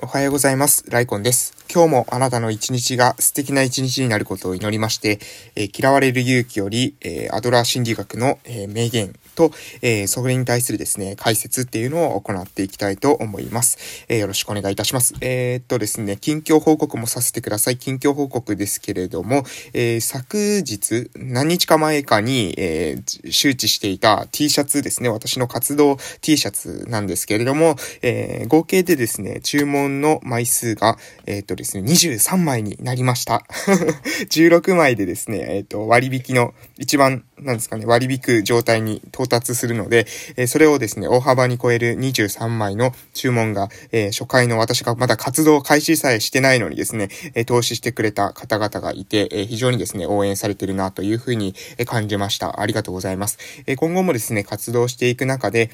おはようございます。ライコンです。今日もあなたの一日が素敵な一日になることを祈りまして、えー、嫌われる勇気より、えー、アドラー心理学の、えー、名言と、えそれに対するですね、解説っていうのを行っていきたいと思います。えよろしくお願いいたします。えっとですね、近況報告もさせてください。近況報告ですけれども、え昨日、何日か前かに、え周知していた T シャツですね、私の活動 T シャツなんですけれども、え合計でですね、注文の枚数が、えっとですね、23枚になりました。16枚でですね、えっ、ー、と、割引の一番、なんですかね、割引く状態に到達するので、えー、それをですね、大幅に超える23枚の注文が、えー、初回の私がまだ活動開始さえしてないのにですね、え投資してくれた方々がいて、え非常にですね、応援されてるなというふうに感じました。ありがとうございます。え今後もですね、活動していく中で、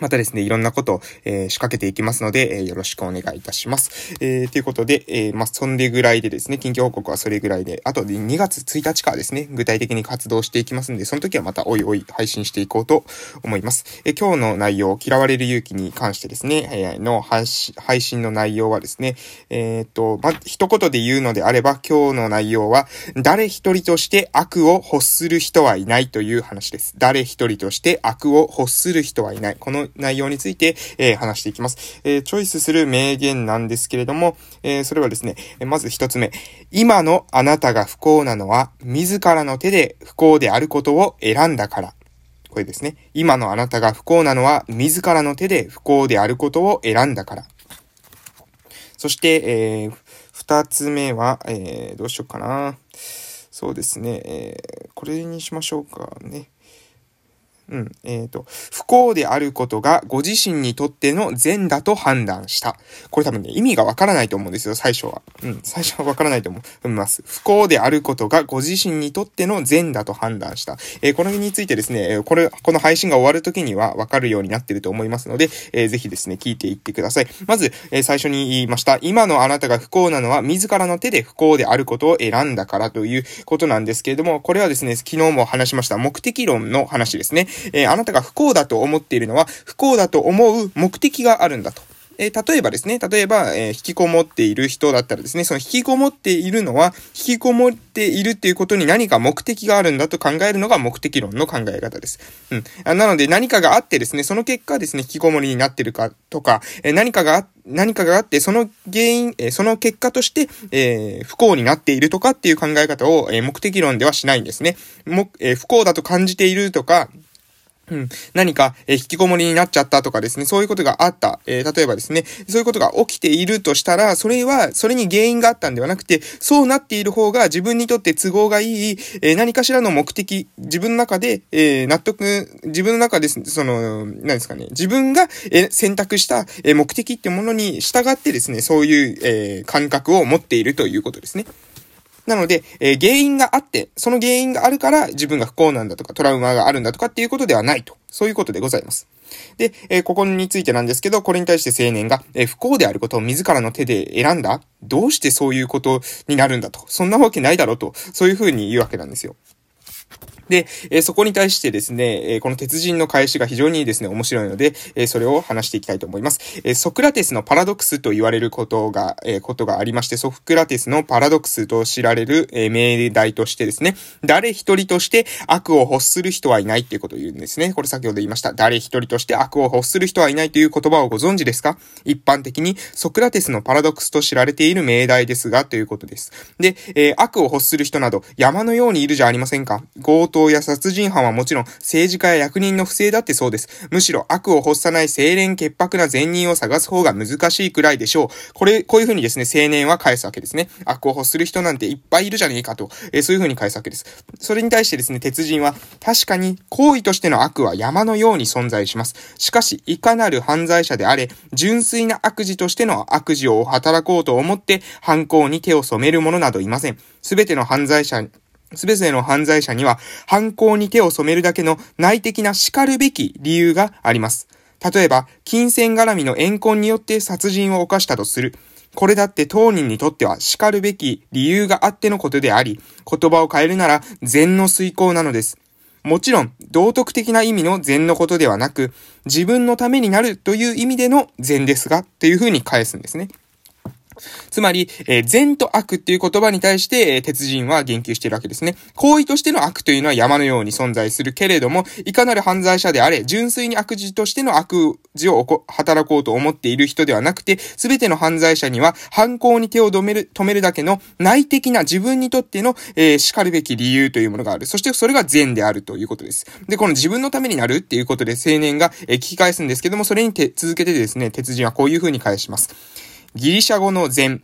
またですね、いろんなことを、えー、仕掛けていきますので、えー、よろしくお願いいたします。えー、ということで、え、まあ、そんでぐらいでですね、近況報告はそれぐらいで、あと2月1日からですね、具体的に活動していきますので、その時はまたおいおい配信していこうと思います。え、今日の内容、嫌われる勇気に関してですね、え、の配信の内容はですね、え、っと、ま一言で言うのであれば、今日の内容は、誰一人として悪を欲する人はいないという話です。誰一人として悪を欲する人はいない。この内容について、えー、話していきます。えー、チョイスする名言なんですけれども、えー、それはですね、まず一つ目。今のあなたが不幸なのは、自らの手で不幸であることを選んだから。これですね。今のあなたが不幸なのは、自らの手で不幸であることを選んだから。そして、えー、二つ目は、えー、どうしようかな。そうですね、えー、これにしましょうかね。うん。えっ、ー、と、不幸であることがご自身にとっての善だと判断した。これ多分ね、意味がわからないと思うんですよ、最初は。うん、最初はわからないと思います。不幸であることがご自身にとっての善だと判断した。えー、このについてですね、これ、この配信が終わる時にはわかるようになってると思いますので、えー、ぜひですね、聞いていってください。まず、えー、最初に言いました。今のあなたが不幸なのは自らの手で不幸であることを選んだからということなんですけれども、これはですね、昨日も話しました目的論の話ですね。えー、あなたが不幸だと思っているのは、不幸だと思う目的があるんだと。えー、例えばですね、例えば、えー、引きこもっている人だったらですね、その引きこもっているのは、引きこもっているっていうことに何か目的があるんだと考えるのが目的論の考え方です。うん。なので何かがあってですね、その結果ですね、引きこもりになってるかとか、えー、何かがあ何かがあって、その原因、えその結果として、えー、不幸になっているとかっていう考え方を、え、目的論ではしないんですね。も、え、不幸だと感じているとか、うん。何か、え、引きこもりになっちゃったとかですね、そういうことがあった。えー、例えばですね、そういうことが起きているとしたら、それは、それに原因があったんではなくて、そうなっている方が自分にとって都合がいい、えー、何かしらの目的、自分の中で、え納得、自分の中です、その、何ですかね、自分が、え選択した、え目的ってものに従ってですね、そういう、え感覚を持っているということですね。なので、えー、原因があって、その原因があるから自分が不幸なんだとかトラウマがあるんだとかっていうことではないと。そういうことでございます。で、えー、ここについてなんですけど、これに対して青年が、えー、不幸であることを自らの手で選んだどうしてそういうことになるんだと。そんなわけないだろうと。そういうふうに言うわけなんですよ。で、えー、そこに対してですね、えー、この鉄人の返しが非常にですね、面白いので、えー、それを話していきたいと思います。えソクラテスのパラドックスと言われることが、えことがありまして、ソクラテスのパラドックスと知られる、え命題としてですね、誰一人として悪を欲する人はいないっていうことを言うんですね。これ先ほど言いました。誰一人として悪を欲する人はいないという言葉をご存知ですか？一般的にソクラテスのパラドックスと知られている命題ですが、ということです。で、え悪を欲する人など山のようにいるじゃありませんか強盗や殺人犯はもちろん政治家や役人の不正だってそうです。むしろ悪を欲さない清廉潔白な善人を探す方が難しいくらいでしょう。これ、こういうふうにですね、青年は返すわけですね。悪を欲する人なんていっぱいいるじゃねえかと、えー、そういうふうに返すわけです。それに対してですね、鉄人は、確かに行為としての悪は山のように存在します。しかし、いかなる犯罪者であれ、純粋な悪事としての悪事を働こうと思って犯行に手を染める者などいません。すべての犯罪者すべての犯罪者には犯行に手を染めるだけの内的な叱るべき理由があります。例えば、金銭絡みの怨恨によって殺人を犯したとする。これだって当人にとっては叱るべき理由があってのことであり、言葉を変えるなら善の遂行なのです。もちろん、道徳的な意味の善のことではなく、自分のためになるという意味での善ですが、というふうに返すんですね。つまり、えー、善と悪っていう言葉に対して、えー、鉄人は言及しているわけですね。行為としての悪というのは山のように存在するけれども、いかなる犯罪者であれ、純粋に悪事としての悪事を働こうと思っている人ではなくて、すべての犯罪者には犯行に手を止める、止めるだけの内的な自分にとっての、えー、叱るべき理由というものがある。そしてそれが善であるということです。で、この自分のためになるっていうことで青年が、えー、聞き返すんですけども、それに続けてですね、鉄人はこういう風に返します。ギリシャ語の禅、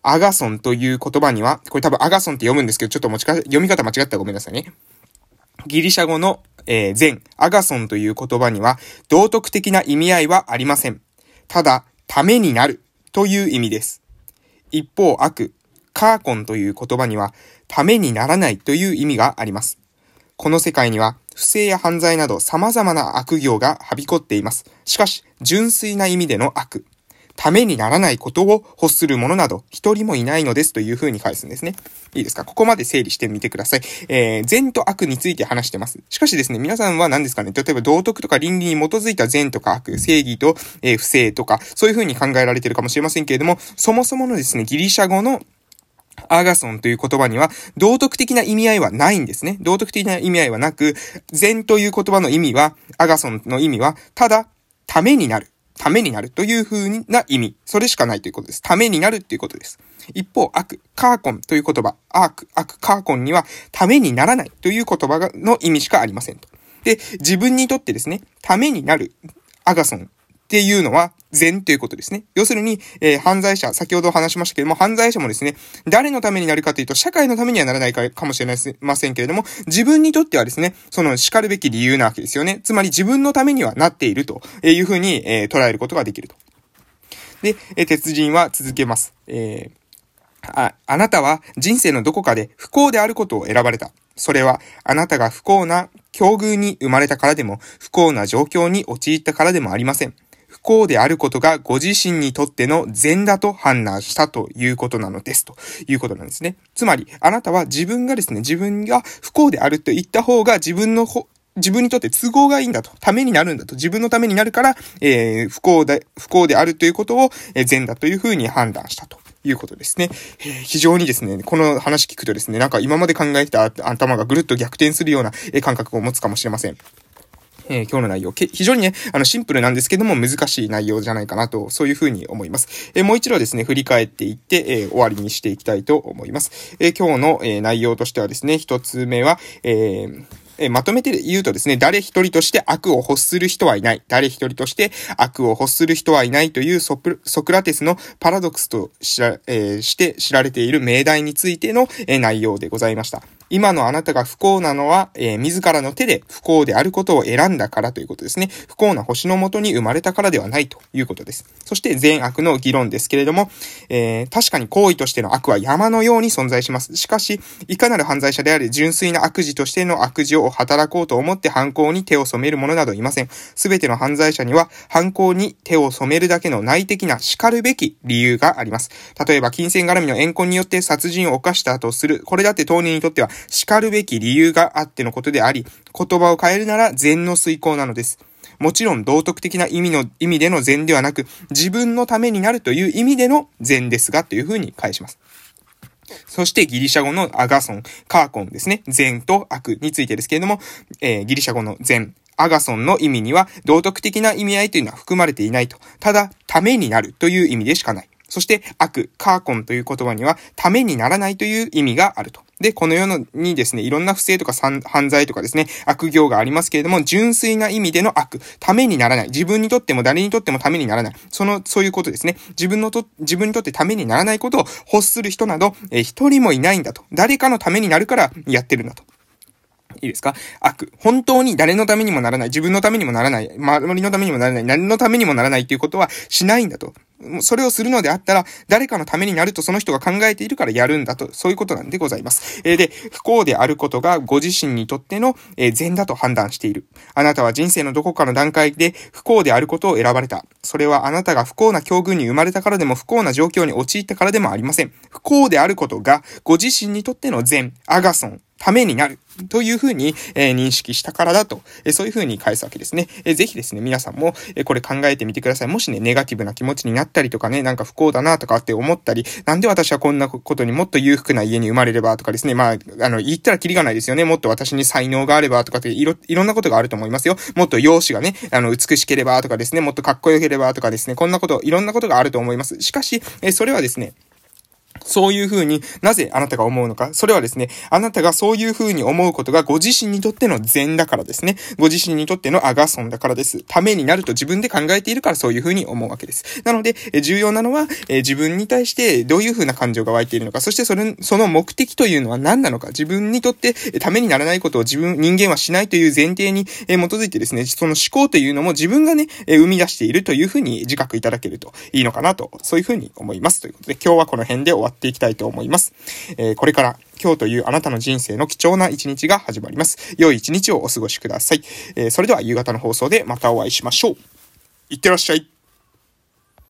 アガソンという言葉には、これ多分アガソンって読むんですけど、ちょっと持ちか、読み方間違ったらごめんなさいね。ギリシャ語の、えー、禅、アガソンという言葉には、道徳的な意味合いはありません。ただ、ためになるという意味です。一方、悪、カーコンという言葉には、ためにならないという意味があります。この世界には、不正や犯罪など様々な悪行がはびこっています。しかし、純粋な意味での悪、ためにならないことを欲する者など一人もいないのですという風に返すんですね。いいですか？ここまで整理してみてください。えー、善と悪について話してます。しかしですね、皆さんは何ですかね？例えば道徳とか倫理に基づいた善とか悪、正義と、えー、不正とか、そういう風に考えられてるかもしれませんけれども、そもそものですね、ギリシャ語のアガソンという言葉には道徳的な意味合いはないんですね。道徳的な意味合いはなく、善という言葉の意味は、アガソンの意味は、ただ、ためになる。ためになるという風な意味。それしかないということです。ためになるということです。一方、悪、カーコンという言葉、悪、悪、カーコンには、ためにならないという言葉の意味しかありませんと。で、自分にとってですね、ためになる、アガソンっていうのは善ということですね。要するに、えー、犯罪者、先ほど話しましたけれども、犯罪者もですね、誰のためになるかというと、社会のためにはならないかかもしれませんけれども、自分にとってはですね、その叱るべき理由なわけですよね。つまり自分のためにはなっているというふうに、えー、捉えることができると。で、えー、鉄人は続けます。えー、あ、あなたは人生のどこかで不幸であることを選ばれた。それは、あなたが不幸な境遇に生まれたからでも、不幸な状況に陥ったからでもありません。不幸であることがご自身にとっての善だと判断したということなのです。ということなんですね。つまり、あなたは自分がですね、自分が不幸であると言った方が自分の自分にとって都合がいいんだと、ためになるんだと、自分のためになるから、えー、不幸で、不幸であるということを、えー、善だというふうに判断したと。いうことですね。えー、非常にですね、この話聞くとですね、なんか今まで考えてた頭がぐるっと逆転するような感覚を持つかもしれません。えー、今日の内容、非常にね、あの、シンプルなんですけども、難しい内容じゃないかなと、そういうふうに思います。えー、もう一度ですね、振り返っていって、えー、終わりにしていきたいと思います。え今日の、え内容としてはですね、一つ目は、ええまとめて言うとですね、誰一人として悪を欲する人はいない。誰一人として悪を欲する人はいないというソクラテスのパラドックスとし、えー、して知られている命題についての、え内容でございました。今のあなたが不幸なのは、えー、自らの手で不幸であることを選んだからということですね。不幸な星のもとに生まれたからではないということです。そして善悪の議論ですけれども、えー、確かに行為としての悪は山のように存在します。しかし、いかなる犯罪者であれ純粋な悪事としての悪事を働こうと思って犯行に手を染める者などいません。すべての犯罪者には犯行に手を染めるだけの内的な叱るべき理由があります。例えば、金銭絡みの怨恨によって殺人を犯したとする。これだって当人にとっては叱るべき理由があってのことであり、言葉を変えるなら禅の遂行なのです。もちろん道徳的な意味の、意味での禅ではなく、自分のためになるという意味での禅ですが、というふうに返します。そしてギリシャ語のアガソン、カーコンですね。善と悪についてですけれども、えー、ギリシャ語の善、アガソンの意味には道徳的な意味合いというのは含まれていないと。ただ、ためになるという意味でしかない。そして悪、カーコンという言葉には、ためにならないという意味があると。で、この世にですね、いろんな不正とか犯罪とかですね、悪行がありますけれども、純粋な意味での悪、ためにならない。自分にとっても誰にとってもためにならない。その、そういうことですね。自分のと、自分にとってためにならないことを欲する人など、えー、一人もいないんだと。誰かのためになるからやってるんだと。いいですか？悪。本当に誰のためにもならない。自分のためにもならない。周りのためにもならない。何のためにもならないっていうことはしないんだと。それをするのであったら、誰かのためになるとその人が考えているからやるんだと、そういうことなんでございます。えー、で、不幸であることがご自身にとっての、えー、善だと判断している。あなたは人生のどこかの段階で不幸であることを選ばれた。それはあなたが不幸な境遇に生まれたからでも不幸な状況に陥ったからでもありません。不幸であることがご自身にとっての善、アガソン、ためになる。というふうに、えー、認識したからだと、えー、そういうふうに返すわけですね。えー、ぜひですね、皆さんも、えこれ考えてみてください。もしね、ネガティブな気持ちになったりとかね、なんか不幸だなとかって思ったり、なんで私はこんなことにもっと裕福な家に生まれればとかですね、まあ、あの、言ったらキリがないですよね。もっと私に才能があればとかっていろ、いろんなことがあると思いますよ。もっと容姿がね、あの、美しければとかですね、もっとかっこよければとかですね、こんなこと、いろんなことがあると思います。しかし、えそれはですね、そういう風になぜあなたが思うのか。それはですね、あなたがそういう風に思うことがご自身にとっての善だからですね。ご自身にとってのアガソンだからです。ためになると自分で考えているからそういう風に思うわけです。なので、え重要なのは、え自分に対してどういう風な感情が湧いているのか。そしてそれ、その目的というのは何なのか。自分にとってためにならないことを自分、人間はしないという前提に基づいてですね、その思考というのも自分がね、生み出しているという風に自覚いただけるといいのかなと、そういう風に思います。ということで、今日はこの辺で終わってっていきたいと思います。えー、これから今日というあなたの人生の貴重な一日が始まります。良い一日をお過ごしください。えー、それでは夕方の放送でまたお会いしましょう。いってらっしゃい。